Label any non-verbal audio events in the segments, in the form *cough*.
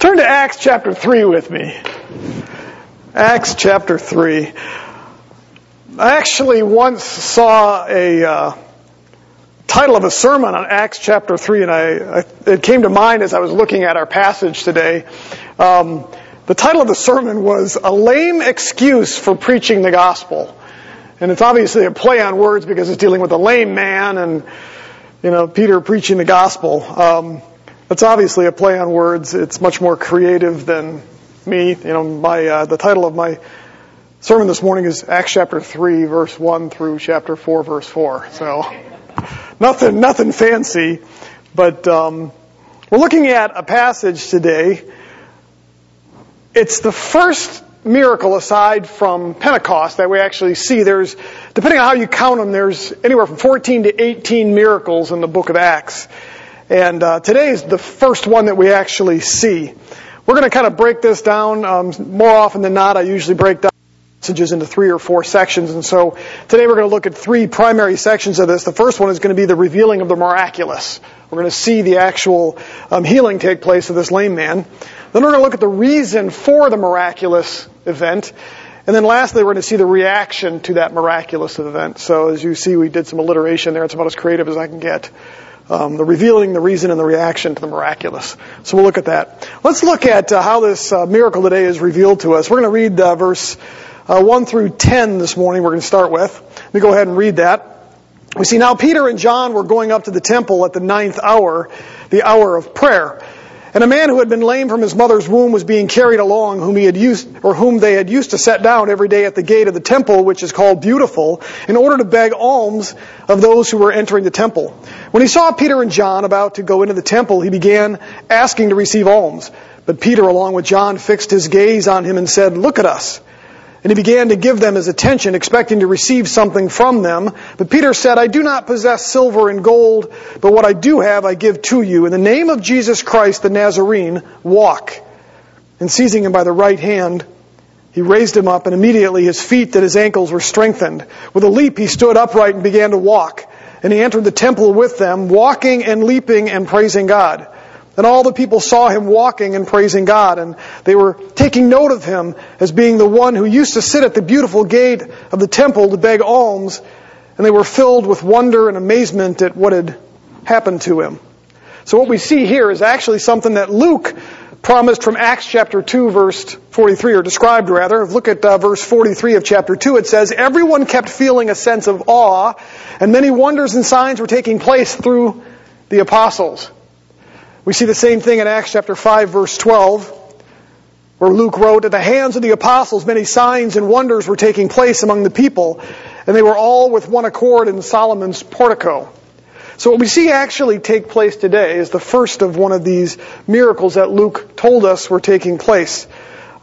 Turn to Acts chapter 3 with me. Acts chapter 3. I actually once saw a uh, title of a sermon on Acts chapter 3, and I, I, it came to mind as I was looking at our passage today. Um, the title of the sermon was A Lame Excuse for Preaching the Gospel. And it's obviously a play on words because it's dealing with a lame man and, you know, Peter preaching the gospel. Um, it's obviously a play on words. It's much more creative than me. You know, my uh, the title of my sermon this morning is Acts chapter three, verse one through chapter four, verse four. So nothing, nothing fancy, but um, we're looking at a passage today. It's the first miracle aside from Pentecost that we actually see. There's, depending on how you count them, there's anywhere from 14 to 18 miracles in the book of Acts. And uh, today is the first one that we actually see. We're going to kind of break this down. Um, more often than not, I usually break down messages into three or four sections. And so today we're going to look at three primary sections of this. The first one is going to be the revealing of the miraculous. We're going to see the actual um, healing take place of this lame man. Then we're going to look at the reason for the miraculous event. And then lastly, we're going to see the reaction to that miraculous event. So as you see, we did some alliteration there. It's about as creative as I can get um, the revealing, the reason, and the reaction to the miraculous. So we'll look at that. Let's look at uh, how this uh, miracle today is revealed to us. We're going to read uh, verse uh, 1 through 10 this morning. We're going to start with. Let me go ahead and read that. We see now Peter and John were going up to the temple at the ninth hour, the hour of prayer. And a man who had been lame from his mother's womb was being carried along, whom he had used, or whom they had used to set down every day at the gate of the temple, which is called Beautiful, in order to beg alms of those who were entering the temple. When he saw Peter and John about to go into the temple, he began asking to receive alms. But Peter, along with John, fixed his gaze on him and said, Look at us. And he began to give them his attention, expecting to receive something from them. But Peter said, I do not possess silver and gold, but what I do have I give to you. In the name of Jesus Christ the Nazarene, walk. And seizing him by the right hand, he raised him up, and immediately his feet and his ankles were strengthened. With a leap he stood upright and began to walk. And he entered the temple with them, walking and leaping and praising God. And all the people saw him walking and praising God, and they were taking note of him as being the one who used to sit at the beautiful gate of the temple to beg alms, and they were filled with wonder and amazement at what had happened to him. So what we see here is actually something that Luke promised from Acts chapter 2 verse 43, or described rather. Look at uh, verse 43 of chapter 2. It says, Everyone kept feeling a sense of awe, and many wonders and signs were taking place through the apostles. We see the same thing in Acts chapter 5 verse 12, where Luke wrote, At the hands of the apostles many signs and wonders were taking place among the people, and they were all with one accord in Solomon's portico. So what we see actually take place today is the first of one of these miracles that Luke told us were taking place.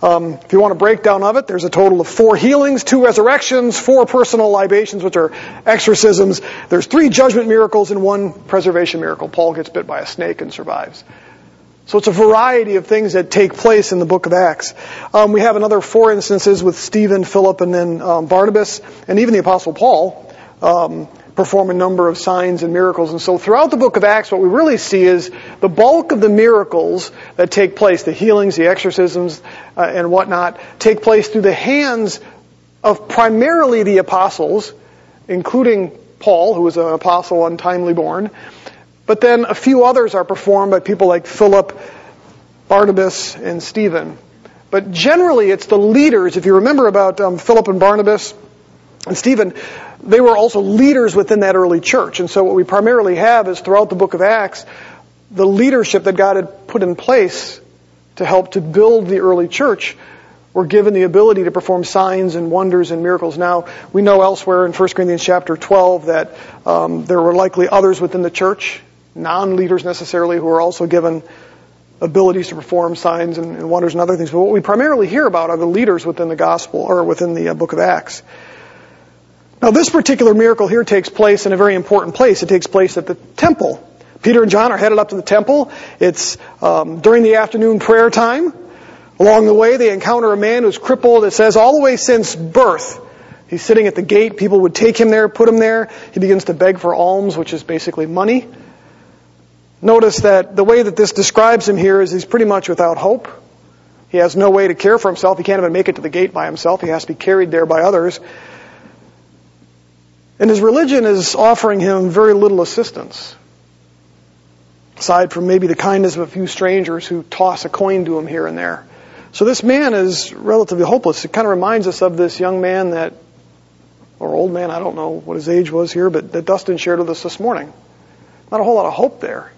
Um, if you want a breakdown of it, there's a total of four healings, two resurrections, four personal liberations, which are exorcisms. There's three judgment miracles and one preservation miracle. Paul gets bit by a snake and survives. So it's a variety of things that take place in the book of Acts. Um, we have another four instances with Stephen, Philip, and then um, Barnabas, and even the Apostle Paul. Um, perform a number of signs and miracles. And so throughout the book of Acts, what we really see is the bulk of the miracles that take place, the healings, the exorcisms, uh, and whatnot, take place through the hands of primarily the apostles, including Paul, who was an apostle untimely born. But then a few others are performed by people like Philip, Barnabas, and Stephen. But generally, it's the leaders. If you remember about um, Philip and Barnabas and Stephen, they were also leaders within that early church. And so what we primarily have is throughout the book of Acts, the leadership that God had put in place to help to build the early church were given the ability to perform signs and wonders and miracles. Now, we know elsewhere in 1 Corinthians chapter 12 that um, there were likely others within the church, non-leaders necessarily, who were also given abilities to perform signs and, and, wonders and other things. But what we primarily hear about are the leaders within the gospel or within the uh, book of Acts. Now, this particular miracle here takes place in a very important place. It takes place at the temple. Peter and John are headed up to the temple. It's um, during the afternoon prayer time. Along the way, they encounter a man who's crippled. It says all the way since birth. He's sitting at the gate. People would take him there, put him there. He begins to beg for alms, which is basically money. Notice that the way that this describes him here is he's pretty much without hope. He has no way to care for himself. He can't even make it to the gate by himself. He has to be carried there by others. And his religion is offering him very little assistance. Aside from maybe the kindness of a few strangers who toss a coin to him here and there. So this man is relatively hopeless. It kind of reminds us of this young man that, or old man, I don't know what his age was here, but that Dustin shared with us this morning. Not a whole lot of hope there.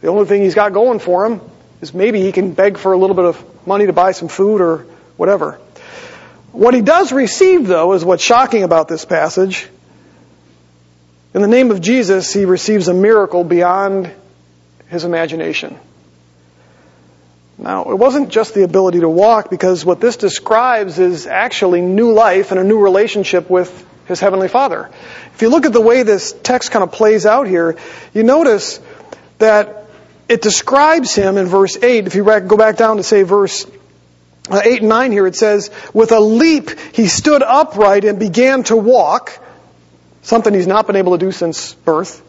The only thing he's got going for him is maybe he can beg for a little bit of money to buy some food or whatever. What he does receive, though, is what's shocking about this passage. In the name of Jesus, he receives a miracle beyond his imagination. Now, it wasn't just the ability to walk, because what this describes is actually new life and a new relationship with his Heavenly Father. If you look at the way this text kind of plays out here, you notice that it describes him in verse 8. If you go back down to say verse uh, 8 and 9 here, it says, With a leap he stood upright and began to walk, something he's not been able to do since birth.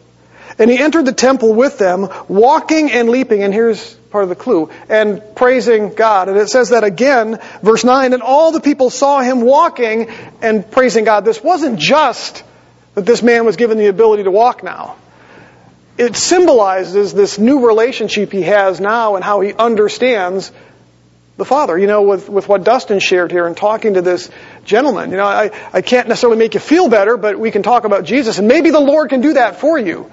And he entered the temple with them, walking and leaping, and here's part of the clue, and praising God. And it says that again, verse 9, and all the people saw him walking and praising God. This wasn't just that this man was given the ability to walk now it symbolizes this new relationship he has now and how he understands the Father. You know, with, with what Dustin shared here and talking to this gentleman, you know, I, I can't necessarily make you feel better, but we can talk about Jesus, and maybe the Lord can do that for you.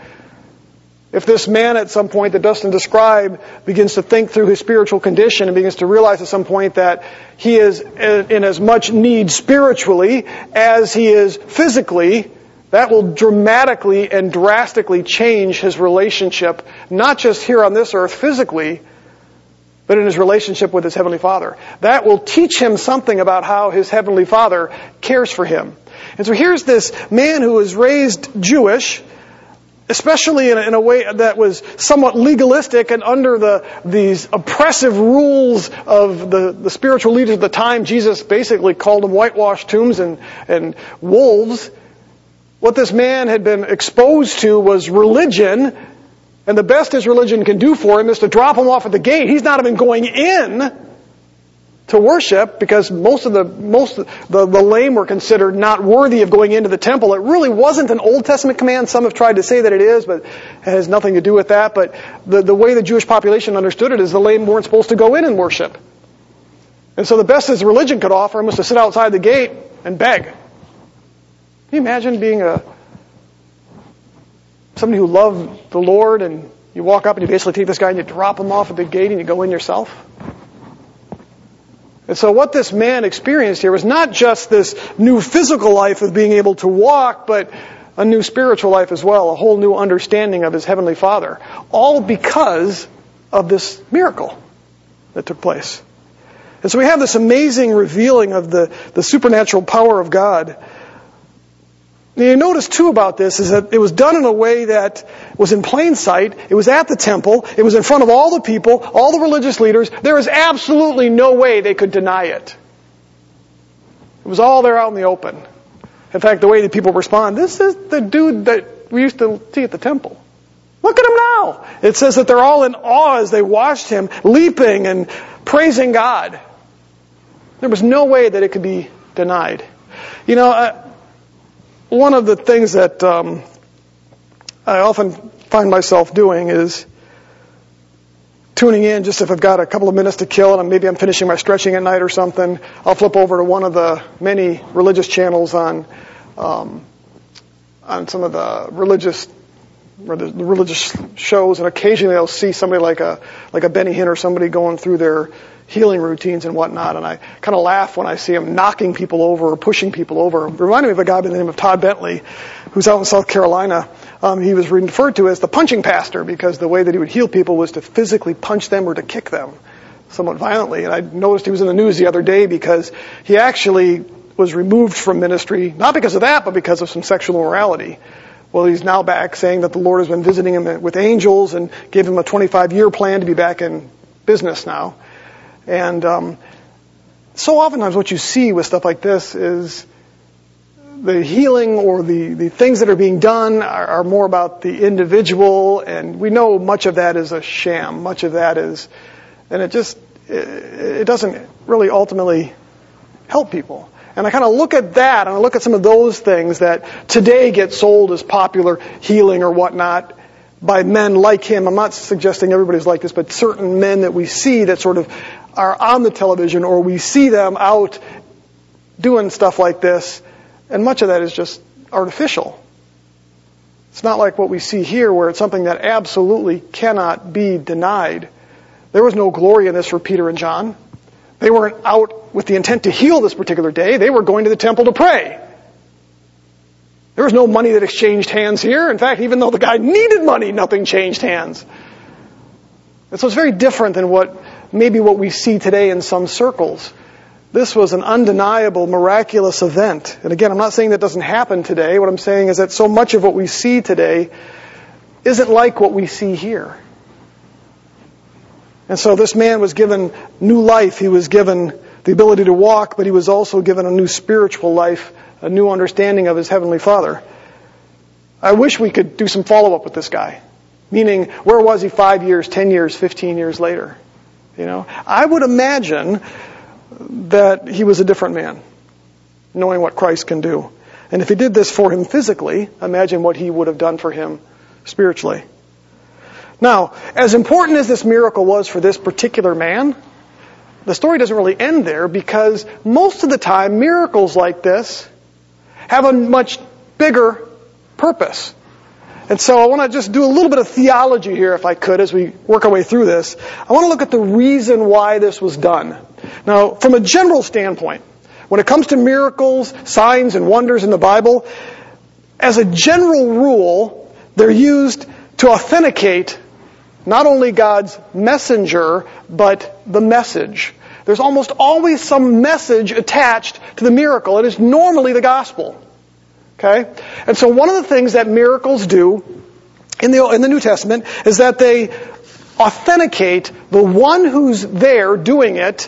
If this man at some point that Dustin described begins to think through his spiritual condition and begins to realize at some point that he is in as much need spiritually as he is physically, that will dramatically and drastically change his relationship, not just here on this earth physically, but in his relationship with his Heavenly Father. That will teach him something about how his Heavenly Father cares for him. And so here's this man who was raised Jewish, especially in a, in a, way that was somewhat legalistic and under the, these oppressive rules of the, the spiritual leaders of the time. Jesus basically called them whitewashed tombs and, and wolves. What this man had been exposed to was religion, and the best his religion can do for him is to drop him off at the gate. He's not even going in to worship because most of the most the, the lame were considered not worthy of going into the temple. It really wasn't an Old Testament command. Some have tried to say that it is, but it has nothing to do with that. But the, the way the Jewish population understood it is the lame weren't supposed to go in and worship. And so the best his religion could offer him was to sit outside the gate and beg. Can you imagine being a somebody who loved the Lord and you walk up and you basically take this guy and you drop him off at the gate and you go in yourself? And so what this man experienced here was not just this new physical life of being able to walk, but a new spiritual life as well, a whole new understanding of his heavenly father. All because of this miracle that took place. And so we have this amazing revealing of the, the supernatural power of God you notice too about this is that it was done in a way that was in plain sight. It was at the temple. It was in front of all the people, all the religious leaders. There is absolutely no way they could deny it. It was all there out in the open. In fact, the way that people respond, this is the dude that we used to see at the temple. Look at him now. It says that they're all in awe as they watched him leaping and praising God. There was no way that it could be denied. You know, uh, one of the things that um, I often find myself doing is tuning in just if I've got a couple of minutes to kill and maybe I'm finishing my stretching at night or something. I'll flip over to one of the many religious channels on um, on some of the religious the religious shows, and occasionally I'll see somebody like a like a Benny Hinn or somebody going through their healing routines and whatnot, and I kind of laugh when I see him knocking people over or pushing people over. It reminded me of a guy by the name of Todd Bentley, who's out in South Carolina. Um, he was referred to as the punching pastor because the way that he would heal people was to physically punch them or to kick them somewhat violently. And I noticed he was in the news the other day because he actually was removed from ministry, not because of that, but because of some sexual immorality. Well, he's now back saying that the Lord has been visiting him with angels and gave him a 25 year plan to be back in business now. And um, so oftentimes what you see with stuff like this is the healing or the, the things that are being done are, are more about the individual, and we know much of that is a sham. Much of that is, and it just, it, it doesn't really ultimately help people. And I kind of look at that and I look at some of those things that today get sold as popular healing or whatnot by men like him. I'm not suggesting everybody's like this, but certain men that we see that sort of are on the television or we see them out doing stuff like this, and much of that is just artificial. It's not like what we see here where it's something that absolutely cannot be denied. There was no glory in this for Peter and John. They weren't out with the intent to heal this particular day. They were going to the temple to pray. There was no money that exchanged hands here. In fact, even though the guy needed money, nothing changed hands. And so it's very different than what maybe what we see today in some circles. This was an undeniable, miraculous event. And again, I'm not saying that doesn't happen today. What I'm saying is that so much of what we see today isn't like what we see here. And so this man was given new life. He was given the ability to walk, but he was also given a new spiritual life, a new understanding of his heavenly father. I wish we could do some follow up with this guy. Meaning, where was he five years, ten years, fifteen years later? You know, I would imagine that he was a different man, knowing what Christ can do. And if he did this for him physically, imagine what he would have done for him spiritually. Now, as important as this miracle was for this particular man, the story doesn't really end there because most of the time miracles like this have a much bigger purpose. And so I want to just do a little bit of theology here, if I could, as we work our way through this. I want to look at the reason why this was done. Now, from a general standpoint, when it comes to miracles, signs, and wonders in the Bible, as a general rule, they're used to authenticate not only God's messenger, but the message. There's almost always some message attached to the miracle. It is normally the gospel. Okay? And so one of the things that miracles do in the, in the New Testament is that they authenticate the one who's there doing it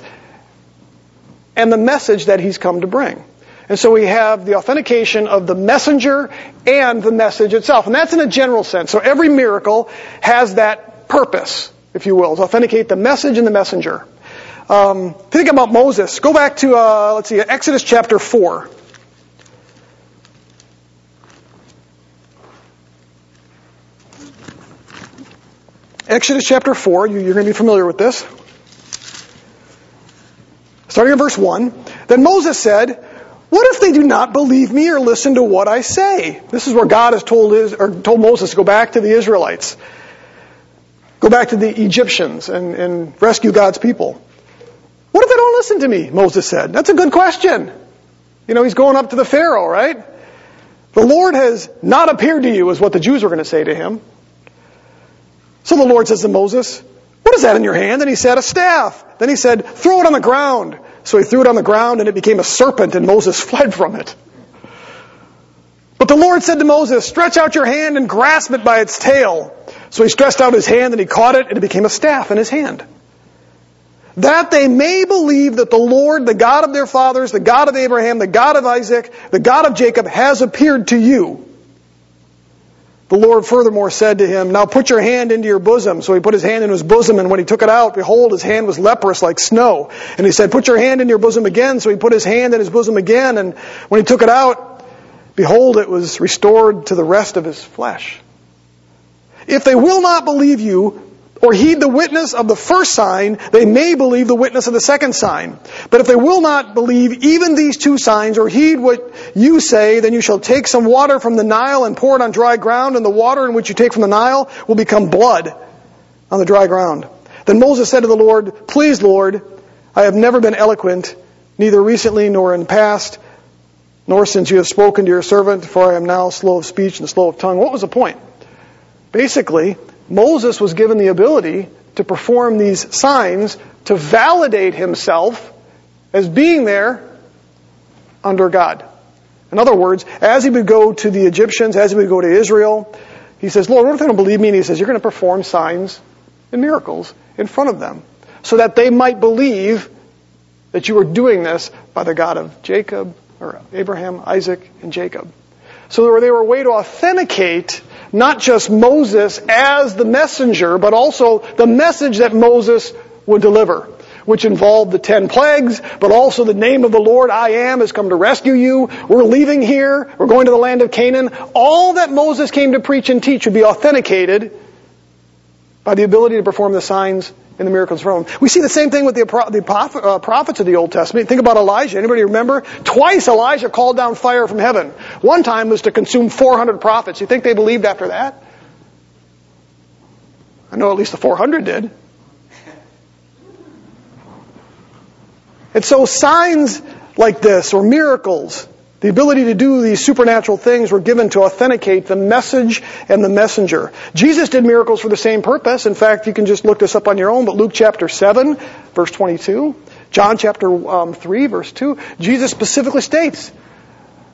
and the message that he's come to bring. And so we have the authentication of the messenger and the message itself. And that's in a general sense. So every miracle has that purpose, if you will, to authenticate the message and the messenger. Um, think about Moses. Go back to, uh, let's see, Exodus chapter 4. Exodus chapter 4, you're going to be familiar with this. Starting in verse 1. Then Moses said, What if they do not believe me or listen to what I say? This is where God has told, his, or told Moses to go back to the Israelites. Go back to the Egyptians and, and rescue God's people. What if they don't listen to me? Moses said. That's a good question. You know, he's going up to the Pharaoh, right? The Lord has not appeared to you, is what the Jews were going to say to him. So the Lord says to Moses, What is that in your hand? And he said, A staff. Then he said, Throw it on the ground. So he threw it on the ground and it became a serpent and Moses *laughs* fled from it. But the Lord said to Moses, Stretch out your hand and grasp it by its tail. So he stretched out his hand and he caught it and it became a staff in his hand. That they may believe that the Lord, the God of their fathers, the God of Abraham, the God of Isaac, the God of Jacob has appeared to you. The Lord furthermore said to him, Now put your hand into your bosom. So he put his hand in his bosom, and when he took it out, behold, his hand was leprous like snow. And he said, Put your hand in your bosom again. So he put his hand in his bosom again, and when he took it out, behold, it was restored to the rest of his flesh. If they will not believe you, or heed the witness of the first sign, they may believe the witness of the second sign. But if they will not believe even these two signs, or heed what you say, then you shall take some water from the Nile and pour it on dry ground, and the water in which you take from the Nile will become blood on the dry ground. Then Moses said to the Lord, Please, Lord, I have never been eloquent, neither recently nor in the past, nor since you have spoken to your servant, for I am now slow of speech and slow of tongue. What was the point? Basically, Moses was given the ability to perform these signs to validate himself as being there under God. In other words, as he would go to the Egyptians, as he would go to Israel, he says, Lord, what if they don't believe me? And he says, You're going to perform signs and miracles in front of them so that they might believe that you are doing this by the God of Jacob, or Abraham, Isaac, and Jacob. So they were a way to authenticate not just Moses as the messenger, but also the message that Moses would deliver, which involved the ten plagues, but also the name of the Lord I am has come to rescue you. We're leaving here. We're going to the land of Canaan. All that Moses came to preach and teach would be authenticated by the ability to perform the signs and the miracles from him. We see the same thing with the, the uh, prophets of the Old Testament. Think about Elijah. Anybody remember? Twice Elijah called down fire from heaven. One time was to consume 400 prophets. You think they believed after that? I know at least the 400 did. And so signs like this, or miracles, the ability to do these supernatural things were given to authenticate the message and the messenger. Jesus did miracles for the same purpose. In fact, you can just look this up on your own, but Luke chapter 7, verse 22, John chapter um, 3, verse 2, Jesus specifically states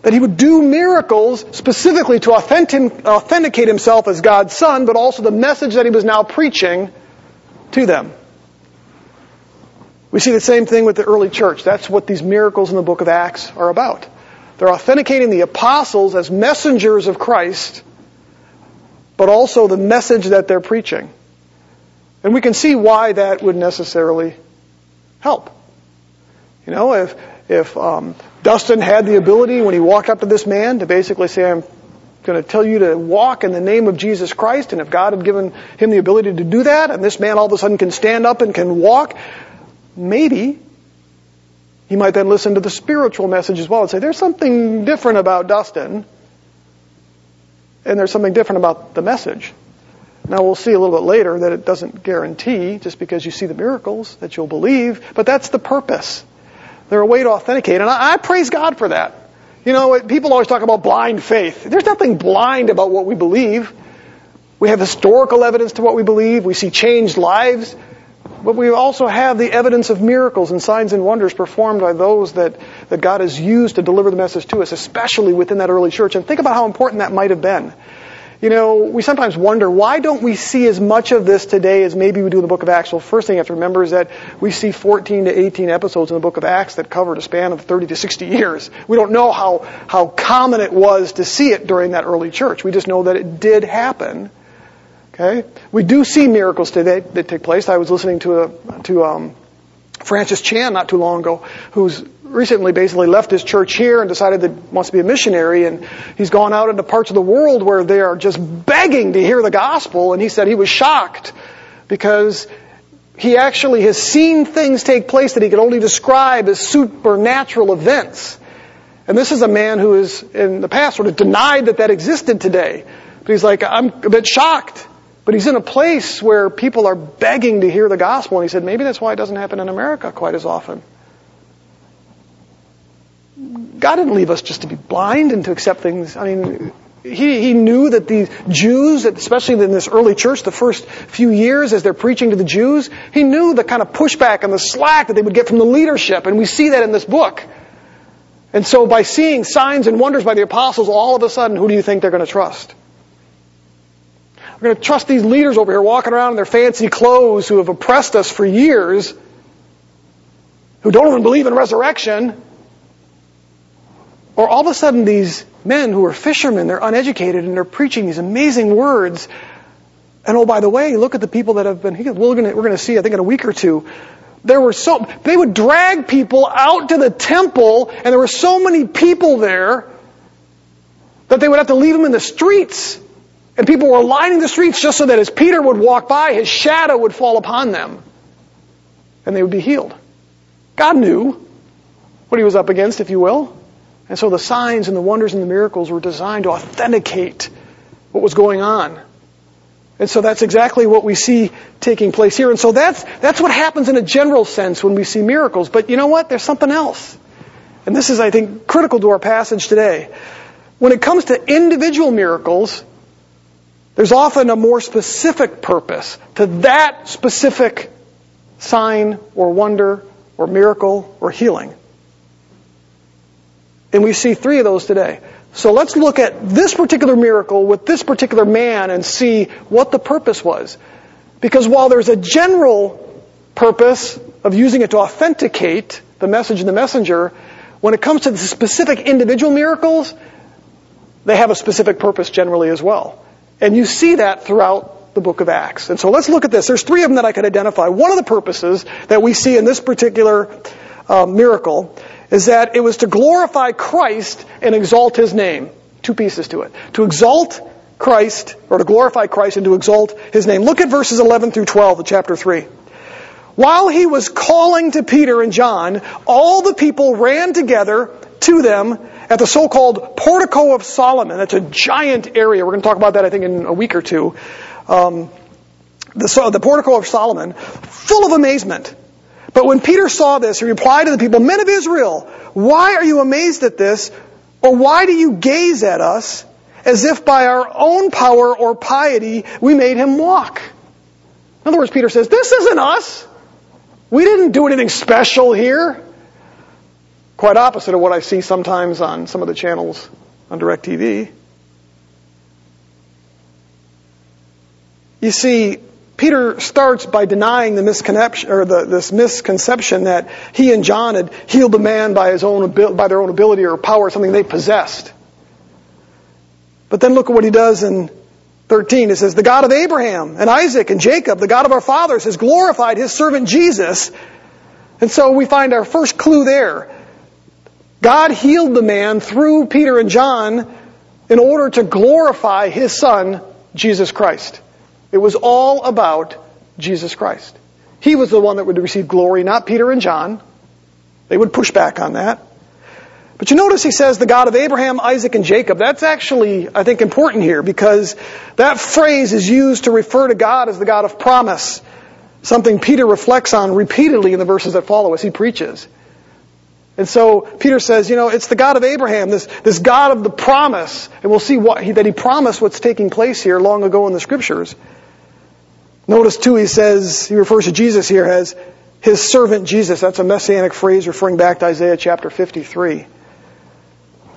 that he would do miracles specifically to authenticate himself as God's son, but also the message that he was now preaching to them. We see the same thing with the early church. That's what these miracles in the book of Acts are about. They're authenticating the apostles as messengers of Christ, but also the message that they're preaching. And we can see why that would necessarily help. You know, if, if um, Dustin had the ability when he walked up to this man to basically say, I'm going to tell you to walk in the name of Jesus Christ, and if God had given him the ability to do that, and this man all of a sudden can stand up and can walk, maybe he might then listen to the spiritual message as well and say, there's something different about Dustin, and there's something different about the message. Now we'll see a little bit later that it doesn't guarantee just because you see the miracles that you'll believe, but that's the purpose. They're a way to authenticate, and I, I praise God for that. You know, people always talk about blind faith. There's nothing blind about what we believe. We have historical evidence to what we believe. We see changed lives. But we also have the evidence of miracles and signs and wonders performed by those that, that God has used to deliver the message to us, especially within that early church. And think about how important that might have been. You know, we sometimes wonder, why don't we see as much of this today as maybe we do in the book of Acts? Well, first thing you have to remember is that we see 14 to 18 episodes in the book of Acts that covered a span of 30 to 60 years. We don't know how, how common it was to see it during that early church. We just know that it did happen. Okay? We do see miracles today that take place. I was listening to a, to um, Francis Chan not too long ago, who's recently basically left his church here and decided that he wants to be a missionary, and he's gone out into parts of the world where they are just begging to hear the gospel, and he said he was shocked because he actually has seen things take place that he could only describe as supernatural events. And this is a man who has, in the past, sort of denied that that existed today. But he's like, I'm a bit shocked. But he's in a place where people are begging to hear the gospel, and he said maybe that's why it doesn't happen in America quite as often. God didn't leave us just to be blind and to accept things. I mean, he, he knew that the Jews, especially in this early church, the first few years as they're preaching to the Jews, he knew the kind of pushback and the slack that they would get from the leadership, and we see that in this book. And so by seeing signs and wonders by the apostles, all of a sudden, who do you think they're going to trust? Going to trust these leaders over here walking around in their fancy clothes who have oppressed us for years, who don't even believe in resurrection. Or all of a sudden these men who are fishermen, they're uneducated and they're preaching these amazing words. And oh, by the way, look at the people that have been, we're going to, we're going to see, I think in a week or two, there were so, they would drag people out to the temple and there were so many people there that they would have to leave them in the streets. And people were lining the streets just so that as Peter would walk by, his shadow would fall upon them. And they would be healed. God knew what he was up against, if you will. And so the signs and the wonders and the miracles were designed to authenticate what was going on. And so that's exactly what we see taking place here. And so that's, that's what happens in a general sense when we see miracles. But you know what? There's something else. And this is, I think, critical to our passage today. When it comes to individual miracles, there's often a more specific purpose to that specific sign or wonder or miracle or healing. And we see three of those today. So let's look at this particular miracle with this particular man and see what the purpose was. Because while there's a general purpose of using it to authenticate the message and the messenger, when it comes to the specific individual miracles, they have a specific purpose generally as well. And you see that throughout the book of Acts. And so let's look at this. There's three of them that I could identify. One of the purposes that we see in this particular uh, miracle is that it was to glorify Christ and exalt his name. Two pieces to it. To exalt Christ, or to glorify Christ and to exalt his name. Look at verses 11 through 12 of chapter 3. While he was calling to Peter and John, all the people ran together to them at the so-called Portico of Solomon. That's a giant area. We're going to talk about that, I think, in a week or two. Um, the, so, the Portico of Solomon, full of amazement. But when Peter saw this, he replied to the people, Men of Israel, why are you amazed at this? Or why do you gaze at us as if by our own power or piety we made him walk? In other words, Peter says, This isn't us. We didn't do anything special here. Quite opposite of what I see sometimes on some of the channels on DirecTV. You see, Peter starts by denying the misconception, or the, this misconception that he and John had healed a man by his own by their own ability or power, something they possessed. But then look at what he does in 13. It says, "The God of Abraham and Isaac and Jacob, the God of our fathers, has glorified His servant Jesus." And so we find our first clue there. God healed the man through Peter and John in order to glorify His Son, Jesus Christ. It was all about Jesus Christ. He was the one that would receive glory, not Peter and John. They would push back on that. But you notice he says the God of Abraham, Isaac, and Jacob. That's actually, I think, important here because that phrase is used to refer to God as the God of promise. Something Peter reflects on repeatedly in the verses that follow as he preaches. And so Peter says, you know, it's the God of Abraham, this, this God of the promise. And we'll see what he, that he promised what's taking place here long ago in the scriptures. Notice too, he says, he refers to Jesus here as his servant Jesus. That's a messianic phrase referring back to Isaiah chapter 53.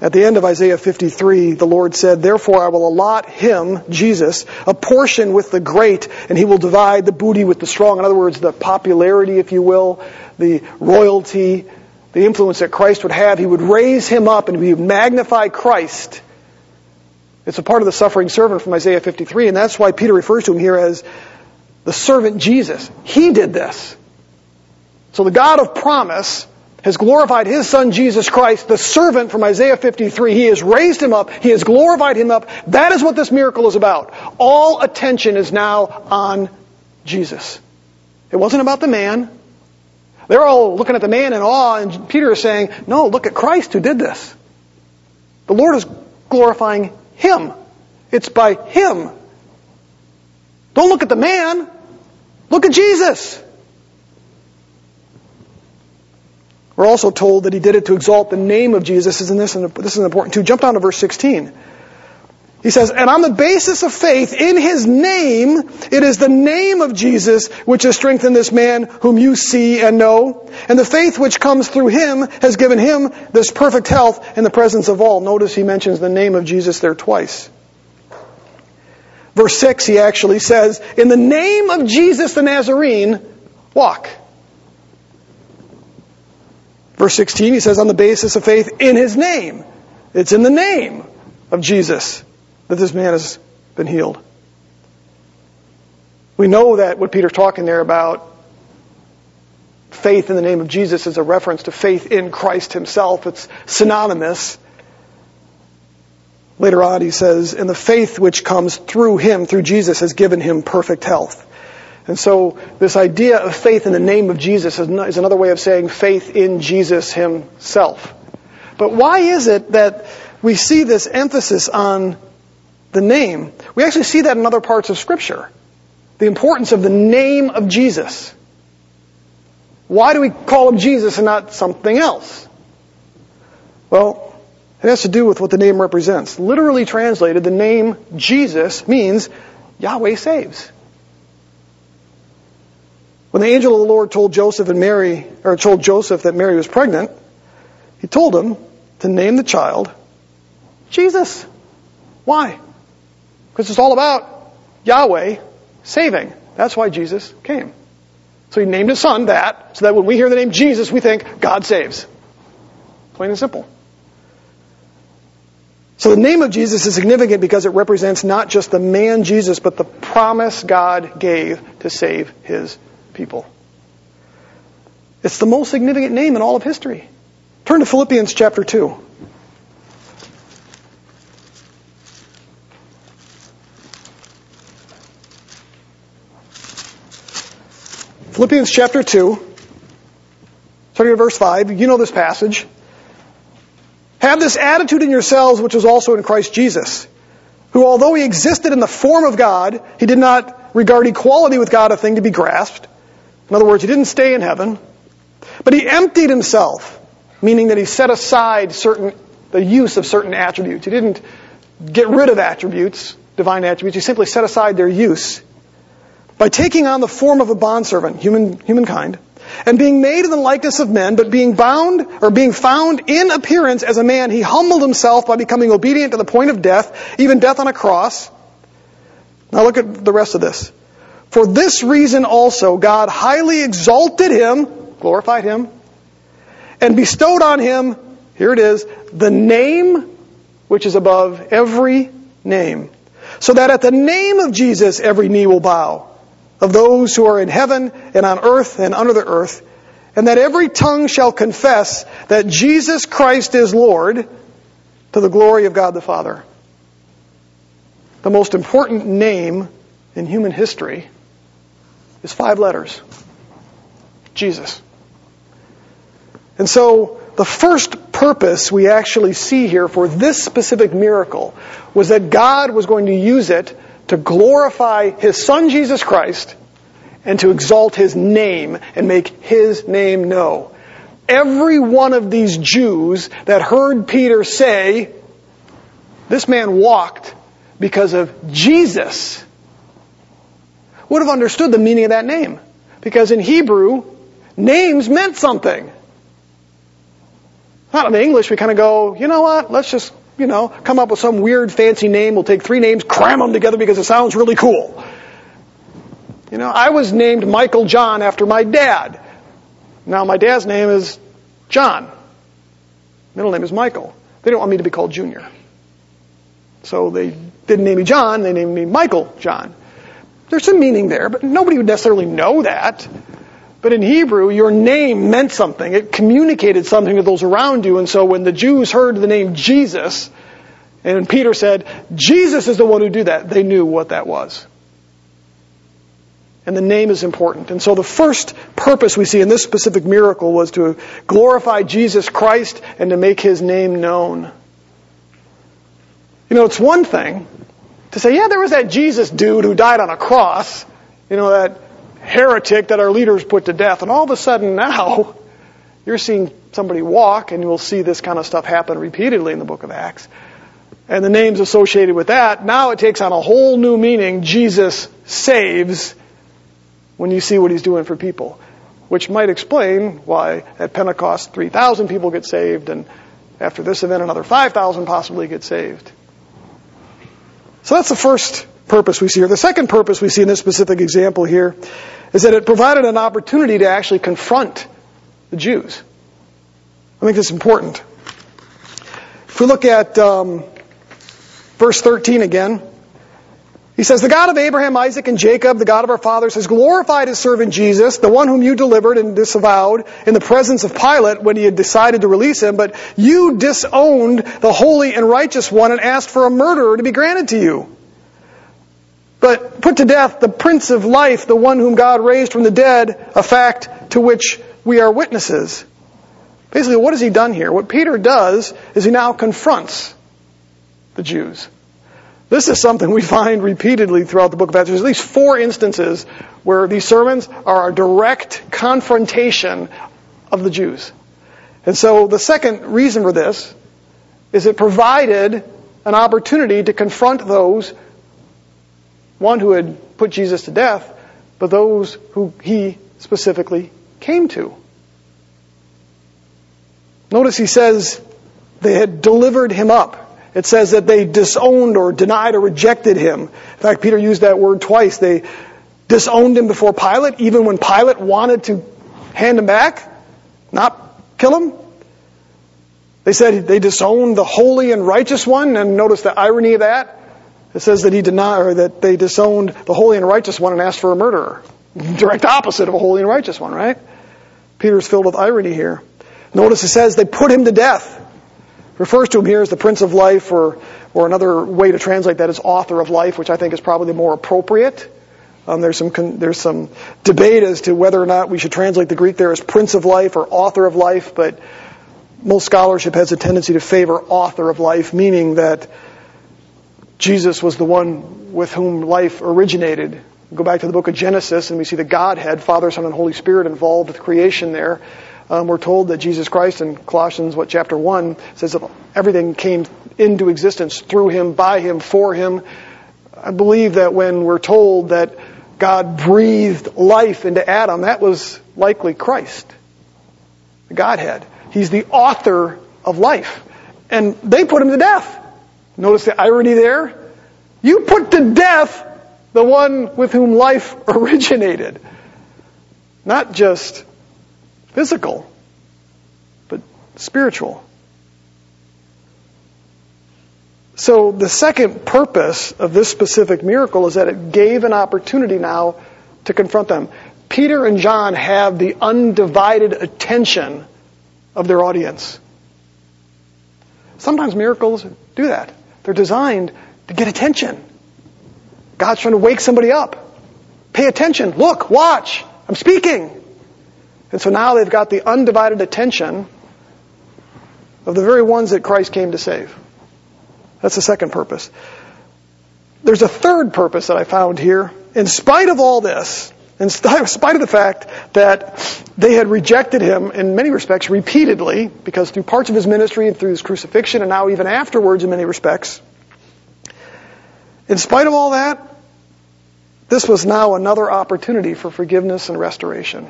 At the end of Isaiah 53, the Lord said, Therefore I will allot him, Jesus, a portion with the great, and he will divide the booty with the strong. In other words, the popularity, if you will, the royalty, the influence that Christ would have. He would raise him up and he would magnify Christ. It's a part of the suffering servant from Isaiah 53, and that's why Peter refers to him here as the servant Jesus. He did this. So the God of promise has glorified his son Jesus Christ, the servant from Isaiah 53. He has raised him up. He has glorified him up. That is what this miracle is about. All attention is now on Jesus. It wasn't about the man. They're all looking at the man in awe, and Peter is saying, No, look at Christ who did this. The Lord is glorifying him. It's by him. Don't look at the man. Look at Jesus. We're also told that he did it to exalt the name of Jesus. Isn't this, this is important too? Jump down to verse 16. He says, and on the basis of faith in his name, it is the name of Jesus which has strengthened this man whom you see and know. And the faith which comes through him has given him this perfect health in the presence of all. Notice he mentions the name of Jesus there twice. Verse 6, he actually says, In the name of Jesus the Nazarene, walk. Verse 16, he says, On the basis of faith in his name. It's in the name of Jesus that this man has been healed. We know that what Peter's talking there about faith in the name of Jesus is a reference to faith in Christ himself. It's synonymous. Later on, he says, and the faith which comes through him, through Jesus, has given him perfect health. And so, this idea of faith in the name of Jesus is another way of saying faith in Jesus himself. But why is it that we see this emphasis on the name? We actually see that in other parts of Scripture. The importance of the name of Jesus. Why do we call him Jesus and not something else? Well, it has to do with what the name represents. Literally translated, the name Jesus means Yahweh saves. When the angel of the Lord told Joseph and Mary, or told Joseph that Mary was pregnant, he told him to name the child Jesus. Why? Because it's all about Yahweh saving. That's why Jesus came. So he named his son that, so that when we hear the name Jesus, we think God saves. Plain and simple. So the name of Jesus is significant because it represents not just the man Jesus, but the promise God gave to save his people. It's the most significant name in all of history. Turn to Philippians chapter 2. Philippians chapter 2, starting at verse 5. You know this passage. Have this attitude in yourselves, which was also in Christ Jesus, who, although he existed in the form of God, he did not regard equality with God a thing to be grasped. In other words, he didn't stay in heaven, but he emptied himself, meaning that he set aside certain, the use of certain attributes. He didn't get rid of attributes, divine attributes. He simply set aside their use by taking on the form of a bondservant, human, humankind, and being made in the likeness of men, but being bound or being found in appearance as a man, he humbled himself by becoming obedient to the point of death, even death on a cross. Now look at the rest of this. For this reason also God highly exalted him, glorified him, and bestowed on him, here it is, the name which is above every name. So that at the name of Jesus every knee will bow of those who are in heaven and on earth and under the earth, and that every tongue shall confess that Jesus Christ is Lord to the glory of God the Father. The most important name in human history is five letters. Jesus. And so the first purpose we actually see here for this specific miracle was that God was going to use it to glorify His Son Jesus Christ and to exalt His name and make His name known. Every one of these Jews that heard Peter say, this man walked because of Jesus, would have understood the meaning of that name. Because in Hebrew, names meant something. Not in English, we kind of go, you know what, let's just you know, come up with some weird fancy name. We'll take three names, cram them together because it sounds really cool. You know, I was named Michael John after my dad. Now my dad's name is John. Middle name is Michael. They didn't want me to be called Junior. So they didn't name me John, they named me Michael John. There's some meaning there, but nobody would necessarily know that. But in Hebrew, your name meant something. It communicated something to those around you. And so when the Jews heard the name Jesus, and Peter said, Jesus is the one who did that, they knew what that was. And the name is important. And so the first purpose we see in this specific miracle was to glorify Jesus Christ and to make his name known. You know, it's one thing to say, yeah, there was that Jesus dude who died on a cross. You know, that heretic that our leaders put to death. And all of a sudden now, you're seeing somebody walk, and you will see this kind of stuff happen repeatedly in the book of Acts. And the names associated with that, now it takes on a whole new meaning. Jesus saves when you see what he's doing for people. Which might explain why at Pentecost 3,000 people get saved, and after this event another 5,000 possibly get saved. So that's the first purpose we see here. The second purpose we see in this specific example here is that it provided an opportunity to actually confront the Jews. I think that's important. If we look at um, verse 13 again, he says, The God of Abraham, Isaac, and Jacob, the God of our fathers, has glorified his servant Jesus, the one whom you delivered and disavowed in the presence of Pilate when he had decided to release him, but you disowned the holy and righteous one and asked for a murderer to be granted to you. But put to death the Prince of Life, the one whom God raised from the dead, a fact to which we are witnesses. Basically, what has he done here? What Peter does is he now confronts the Jews. This is something we *laughs* find repeatedly throughout the book of Acts. There's at least four instances where these sermons are a direct confrontation of the Jews. And so the second reason for this is it provided an opportunity to confront those one who had put Jesus to death, but those who he specifically came to. Notice he says they had delivered him up. It says that they disowned or denied or rejected him. In fact, Peter used that word twice. They disowned him before Pilate, even when Pilate wanted to hand him back, not kill him. They said they disowned the holy and righteous one, and notice the irony of that. It says that he denied, or that they disowned the holy and righteous one and asked for a murderer. Direct opposite of a holy and righteous one, right? Peter's filled with irony here. Notice it says they put him to death. Refers to him here as the Prince of Life, or, or another way to translate that is author of life, which I think is probably more appropriate. Um, there's some there's some debate as to whether or not we should translate the Greek there as Prince of Life or Author of Life, but most scholarship has a tendency to favor Author of Life, meaning that Jesus was the one with whom life originated. Go back to the book of Genesis and we see the Godhead, Father, Son, and Holy Spirit involved with creation there. Um, we're told that Jesus Christ in Colossians, what, chapter 1, says that everything came into existence through him, by him, for him. I believe that when we're told that God breathed life into Adam, that was likely Christ, the Godhead. He's the author of life. And they put him to death. Notice the irony there? You put to death the one with whom life *laughs* originated. Not just physical, but spiritual. So the second purpose of this specific miracle is that it gave an opportunity now to confront them. Peter and John have the undivided attention of their audience. Sometimes miracles do that. They're designed to get attention. God's trying to wake somebody up. Pay attention. Look, watch. I'm speaking. And so now they've got the undivided attention of the very ones that Christ came to save. That's the second purpose. There's a third purpose that I found here. In spite of all this, *laughs* in spite of the fact that they had rejected him in many respects repeatedly, because through parts of his ministry and through his crucifixion and now even afterwards in many respects, in spite of all that, this was now another opportunity for forgiveness and restoration.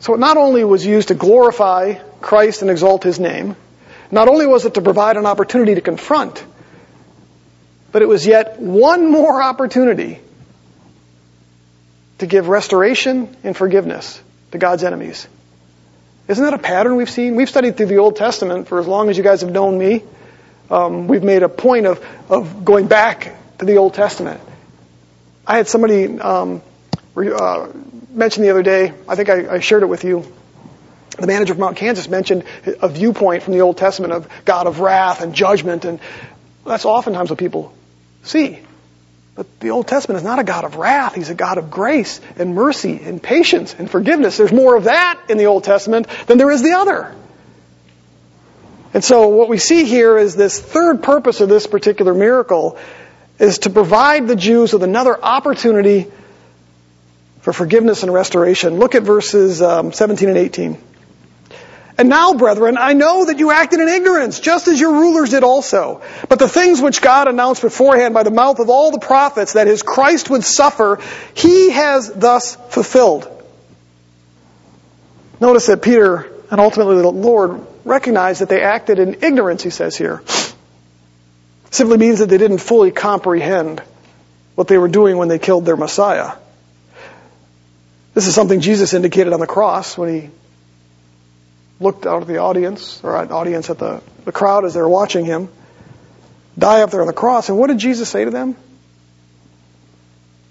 So it not only was used to glorify Christ and exalt his name, not only was it to provide an opportunity to confront, but it was yet one more opportunity to give restoration and forgiveness to God's enemies. Isn't that a pattern we've seen? We've studied through the Old Testament for as long as you guys have known me. Um, we've made a point of, of going back to the Old Testament. I had somebody um, uh, mention the other day, I think I, I shared it with you, the manager of Mount Kansas mentioned a viewpoint from the Old Testament of God of wrath and judgment, and that's oftentimes what people see. But the Old Testament is not a God of wrath. He's a God of grace and mercy and patience and forgiveness. There's more of that in the Old Testament than there is the other. And so what we see here is this third purpose of this particular miracle is to provide the Jews with another opportunity for forgiveness and restoration. Look at verses um, 17 and 18. And now, brethren, I know that you acted in ignorance, just as your rulers did also. But the things which God announced beforehand by the mouth of all the prophets that his Christ would suffer, he has thus fulfilled. Notice that Peter and ultimately the Lord recognized that they acted in ignorance, he says here. simply means that they didn't fully comprehend what they were doing when they killed their Messiah. This is something Jesus indicated on the cross when he looked out at the audience, or an audience at the, the crowd as they were watching him die up there on the cross. And what did Jesus say to them?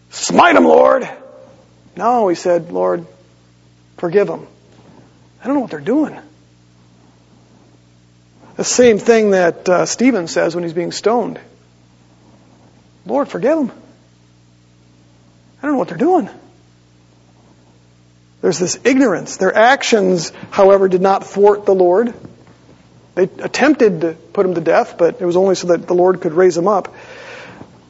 Smite them, Lord. No, he said, Lord, forgive them. I don't know what they're doing. The same thing that uh, Stephen says when he's being stoned. Lord, forgive them. I don't know what they're doing. There's this ignorance. Their actions, however, did not thwart the Lord. They attempted to put him to death, but it was only so that the Lord could raise him up.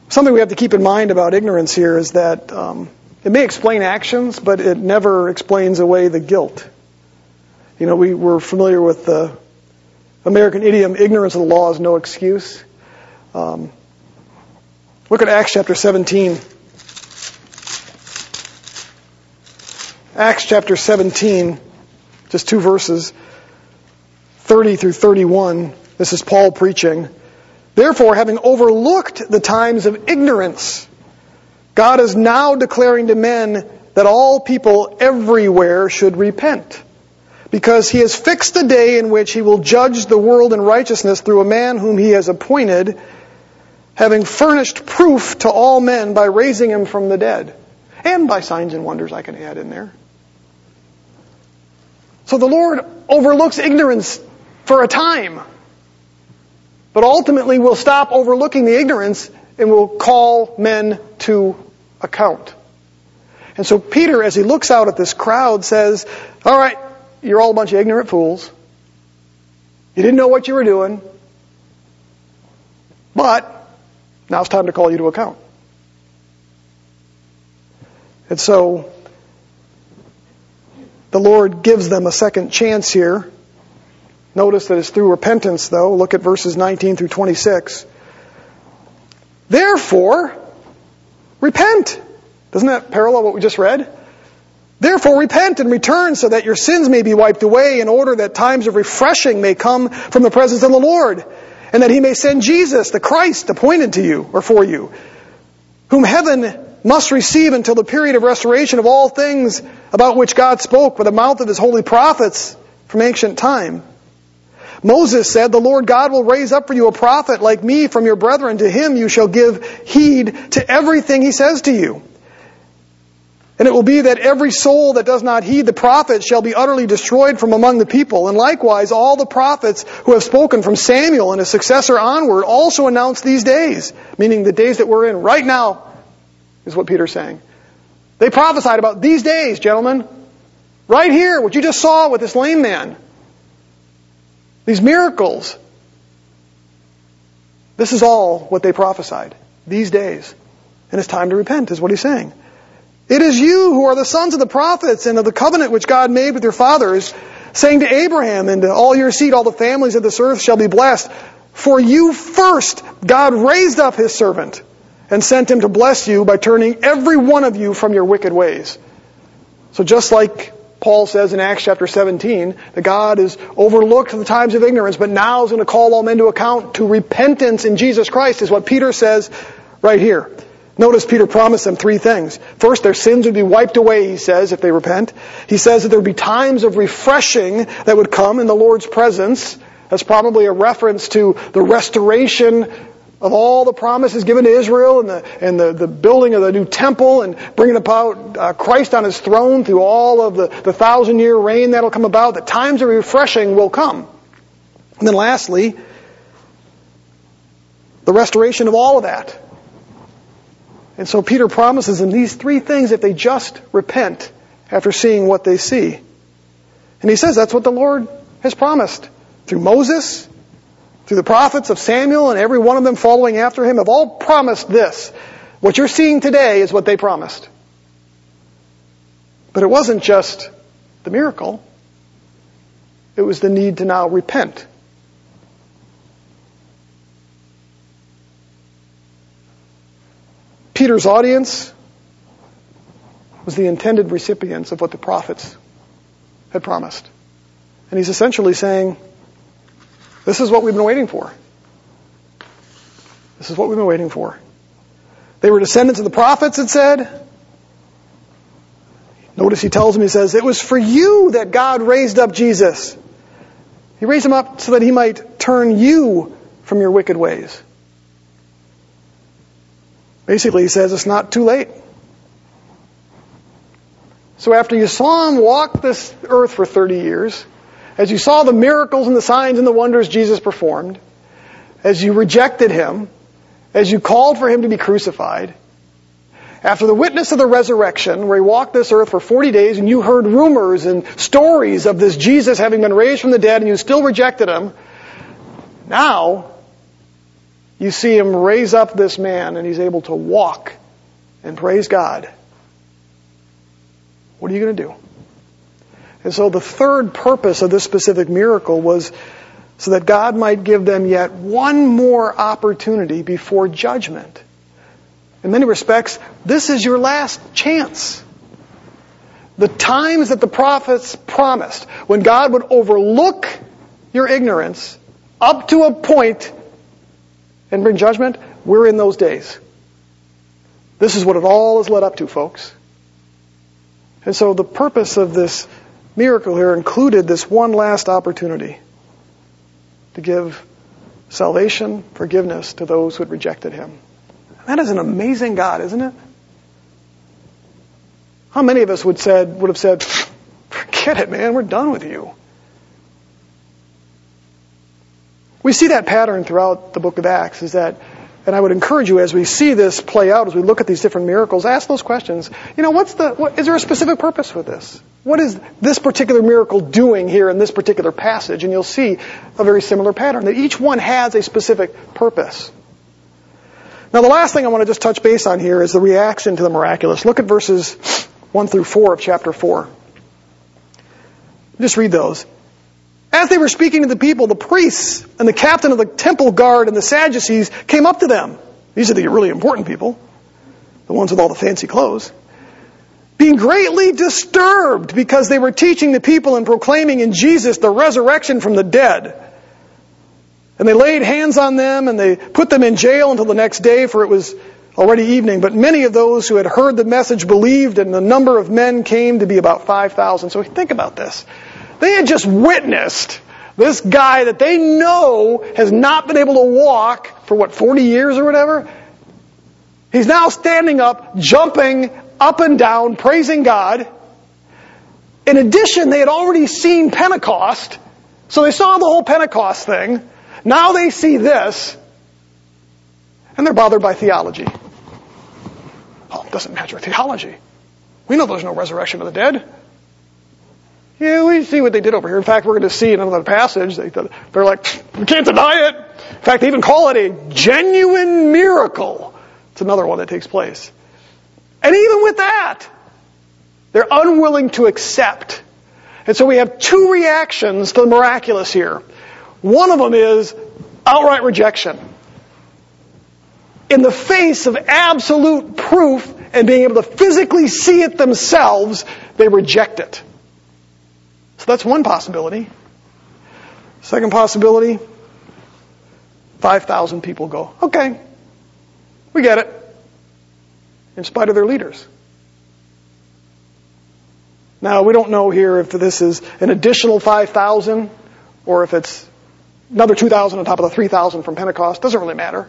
Something we have to keep in mind about ignorance here is that um, it may explain actions, but it never explains away the guilt. You know, we were familiar with the American idiom, ignorance of the law is no excuse. Um, look at Acts chapter 17. Acts chapter 17, just two verses, 30 through 31. This is Paul preaching. Therefore, having overlooked the times of ignorance, God is now declaring to men that all people everywhere should repent. because he has fixed a day in which he will judge the world in righteousness through a man whom he has appointed, having furnished proof to all men by raising him from the dead. And by signs and wonders I can add in there. So the Lord overlooks ignorance for a time, but ultimately will stop overlooking the ignorance and will call men to account. And so Peter, as he looks out at this crowd, says, All right, you're all a bunch of ignorant fools. You didn't know what you were doing. But now it's time to call you to account. And so the Lord gives them a second chance here. Notice that it's through repentance, though. Look at verses 19 through 26. Therefore, repent. Doesn't that parallel what we just read? Therefore, repent and return so that your sins may be wiped away in order that times of refreshing may come from the presence of the Lord and that he may send Jesus, the Christ, appointed to you or for you, whom heaven must receive until the period of restoration of all things about which God spoke by the mouth of his holy prophets from ancient time. Moses said, The Lord God will raise up for you a prophet like me from your brethren. To him you shall give heed to everything he says to you. And it will be that every soul that does not heed the prophet shall be utterly destroyed from among the people. And likewise, all the prophets who have spoken from Samuel and his successor onward also announce these days, meaning the days that we're in right now, is what Peter's saying. They prophesied about these days, gentlemen. Right here, what you just saw with this lame man. These miracles. This is all what they prophesied. These days. And it's time to repent, is what he's saying. It is you who are the sons of the prophets and of the covenant which God made with your fathers, saying to Abraham and to all your seed, all the families of this earth shall be blessed. For you first, God raised up his servant and sent him to bless you by turning every one of you from your wicked ways. So just like Paul says in Acts chapter 17, that God has overlooked the times of ignorance, but now is going to call all men to account to repentance in Jesus Christ, is what Peter says right here. Notice Peter promised them three things. First, their sins would be wiped away, he says, if they repent. He says that there would be times of refreshing that would come in the Lord's presence. That's probably a reference to the restoration of all the promises given to Israel and the, and the, the building of the new temple and bringing about uh, Christ on his throne through all of the, the thousand year reign that'll come about, that times of refreshing will come. And then lastly, the restoration of all of that. And so Peter promises them these three things if they just repent after seeing what they see. And he says that's what the Lord has promised through Moses, through the prophets of Samuel, and every one of them following after him have all promised this. What you're seeing today is what they promised. But it wasn't just the miracle. It was the need to now repent. Peter's audience was the intended recipients of what the prophets had promised. And he's essentially saying, this is what we've been waiting for. This is what we've been waiting for. They were descendants of the prophets, it said. Notice he tells them, he says, it was for you that God raised up Jesus. He raised him up so that he might turn you from your wicked ways. Basically, he says it's not too late. So after you saw him walk this earth for 30 years, as you saw the miracles and the signs and the wonders Jesus performed, as you rejected him, as you called for him to be crucified, after the witness of the resurrection, where he walked this earth for 40 days and you heard rumors and stories of this Jesus having been raised from the dead and you still rejected him, now you see him raise up this man and he's able to walk and praise God. What are you going to do? And so the third purpose of this specific miracle was so that God might give them yet one more opportunity before judgment. In many respects, this is your last chance. The times that the prophets promised, when God would overlook your ignorance up to a point and bring judgment, we're in those days. This is what it all is led up to, folks. And so the purpose of this miracle here included this one last opportunity to give salvation, forgiveness to those who had rejected him. That is an amazing God, isn't it? How many of us would said would have said, "Forget it, man. We're done with you." We see that pattern throughout the book of Acts. Is that, and I would encourage you as we see this play out, as we look at these different miracles, ask those questions. You know, what's the? What, is there a specific purpose with this? What is this particular miracle doing here in this particular passage? And you'll see a very similar pattern that each one has a specific purpose. Now, the last thing I want to just touch base on here is the reaction to the miraculous. Look at verses 1 through 4 of chapter 4. Just read those. As they were speaking to the people, the priests and the captain of the temple guard and the Sadducees came up to them. These are the really important people, the ones with all the fancy clothes. Being greatly disturbed because they were teaching the people and proclaiming in Jesus the resurrection from the dead. And they laid hands on them and they put them in jail until the next day, for it was already evening, but many of those who had heard the message believed, and the number of men came to be about 5,000. So think about this. They had just witnessed this guy that they know has not been able to walk for what, 40 years or whatever? He's now standing up, jumping up and down, praising God. In addition, they had already seen Pentecost, so they saw the whole Pentecost thing. Now they see this, and they're bothered by theology. Oh, it doesn't match theology. We know there's no resurrection of the dead. Yeah, we see what they did over here. In fact, we're going to see in another passage, they, they're like, we can't deny it. In fact, they even call it a genuine miracle. It's another one that takes place. And even with that, they're unwilling to accept. And so we have two reactions to the miraculous here. One of them is outright rejection in the face of absolute proof and being able to physically see it themselves, they reject it. That's one possibility. Second possibility 5,000 people go, okay, we get it, in spite of their leaders. Now, we don't know here if this is an additional 5,000 or if it's another 2,000 on top of the 3,000 from Pentecost. Doesn't really matter.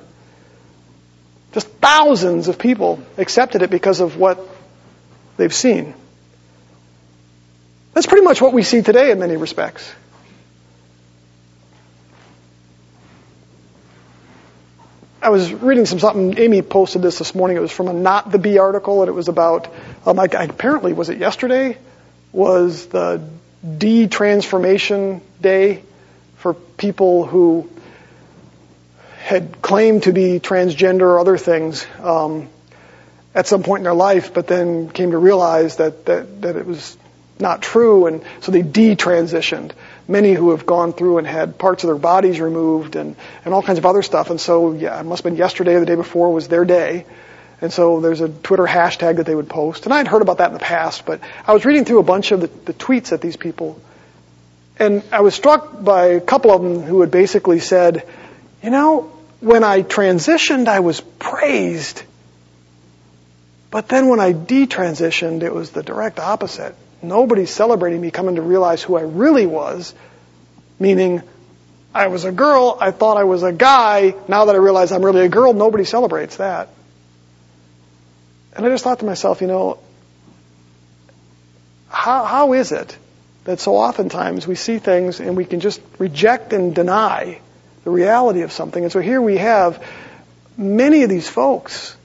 Just thousands of people accepted it because of what they've seen. That's pretty much what we see today in many respects. I was reading some something. Amy posted this this morning. It was from a Not the Bee article, and it was about. Um, apparently, was it yesterday? Was the de-transformation day for people who had claimed to be transgender or other things um, at some point in their life, but then came to realize that, that, that it was not true, and so they detransitioned. Many who have gone through and had parts of their bodies removed and, and all kinds of other stuff. And so, yeah, it must have been yesterday or the day before was their day. And so there's a Twitter hashtag that they would post. And I had heard about that in the past, but I was reading through a bunch of the, the tweets that these people, and I was struck by a couple of them who had basically said, you know, when I transitioned, I was praised. But then when I detransitioned, it was the direct opposite. Nobody celebrating me coming to realize who I really was, meaning I was a girl, I thought I was a guy, now that I realize I'm really a girl, nobody celebrates that. And I just thought to myself, you know, how, how is it that so oftentimes we see things and we can just reject and deny the reality of something. And so here we have many of these folks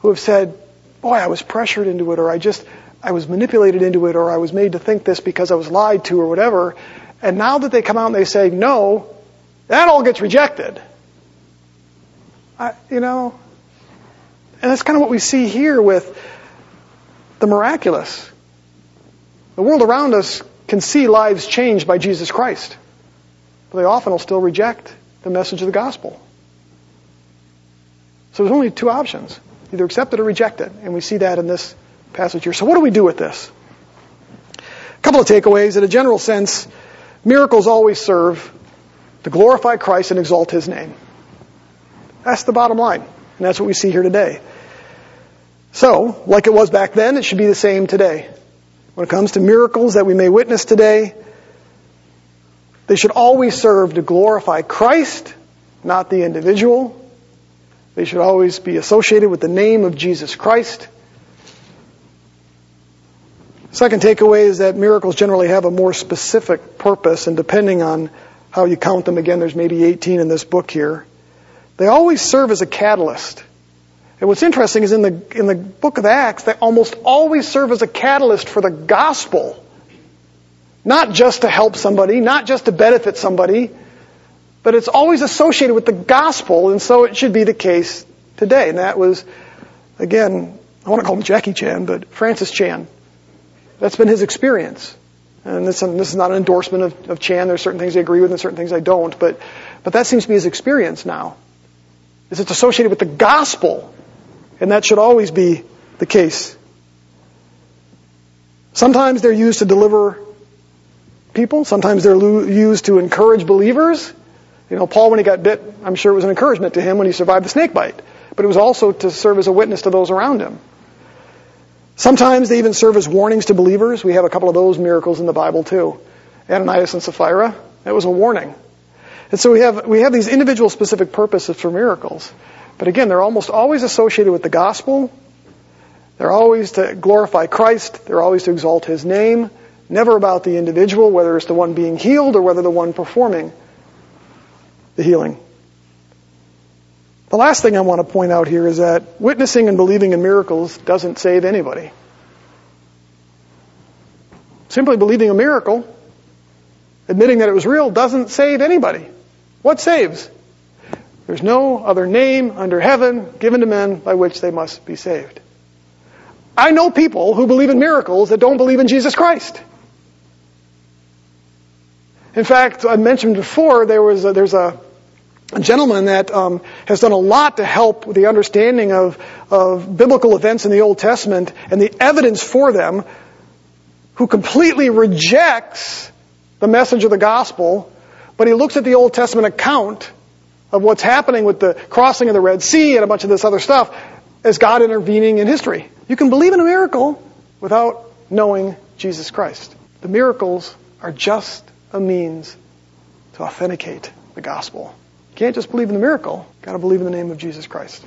who have said, boy, I was pressured into it, or I just, I was manipulated into it, or I was made to think this because I was lied to, or whatever. And now that they come out and they say, no, that all gets rejected. I, you know, and that's kind of what we see here with the miraculous. The world around us can see lives changed by Jesus Christ. But they often will still reject the message of the gospel. So there's only two options. Either accept it or reject it. And we see that in this passage here. So what do we do with this? A couple of takeaways. In a general sense, miracles always serve to glorify Christ and exalt His name. That's the bottom line. And that's what we see here today. So, like it was back then, it should be the same today. when it comes to miracles that we may witness today, they should always serve to glorify Christ, not the individual. They should always be associated with the name of Jesus Christ. Second takeaway is that miracles generally have a more specific purpose, and depending on how you count them, again, there's maybe 18 in this book here, they always serve as a catalyst. And what's interesting is in the, in the book of Acts, they almost always serve as a catalyst for the gospel. Not just to help somebody, not just to benefit somebody, but it's always associated with the gospel, and so it should be the case today. And that was, again, I want to call him Jackie Chan, but Francis Chan. That's been his experience. And this, this is not an endorsement of, of Chan. There's certain things I agree with and certain things I don't, but, but that seems to be his experience now. Is it's associated with the gospel, and that should always be the case. Sometimes they're used to deliver people. Sometimes they're used to encourage believers. You know, Paul, when he got bit, I'm sure it was an encouragement to him when he survived the snake bite. But it was also to serve as a witness to those around him. Sometimes they even serve as warnings to believers. We have a couple of those miracles in the Bible too. Ananias and Sapphira, that was a warning. And so we have, we have these individual specific purposes for miracles. But again, they're almost always associated with the gospel. They're always to glorify Christ. They're always to exalt His name. Never about the individual, whether it's the one being healed or whether the one performing the healing. Last thing I want to point out here is that witnessing and believing in miracles doesn't save anybody. Simply believing a miracle, admitting that it was real, doesn't save anybody. What saves? There's no other name under heaven given to men by which they must be saved. I know people who believe in miracles that don't believe in Jesus Christ. In fact, I mentioned before there was a, there's a a gentleman that um, has done a lot to help with the understanding of, of biblical events in the Old Testament and the evidence for them, who completely rejects the message of the gospel, but he looks at the Old Testament account of what's happening with the crossing of the Red Sea and a bunch of this other stuff as God intervening in history. You can believe in a miracle without knowing Jesus Christ. The miracles are just a means to authenticate the gospel. Can't just believe in the miracle. Got to believe in the name of Jesus Christ.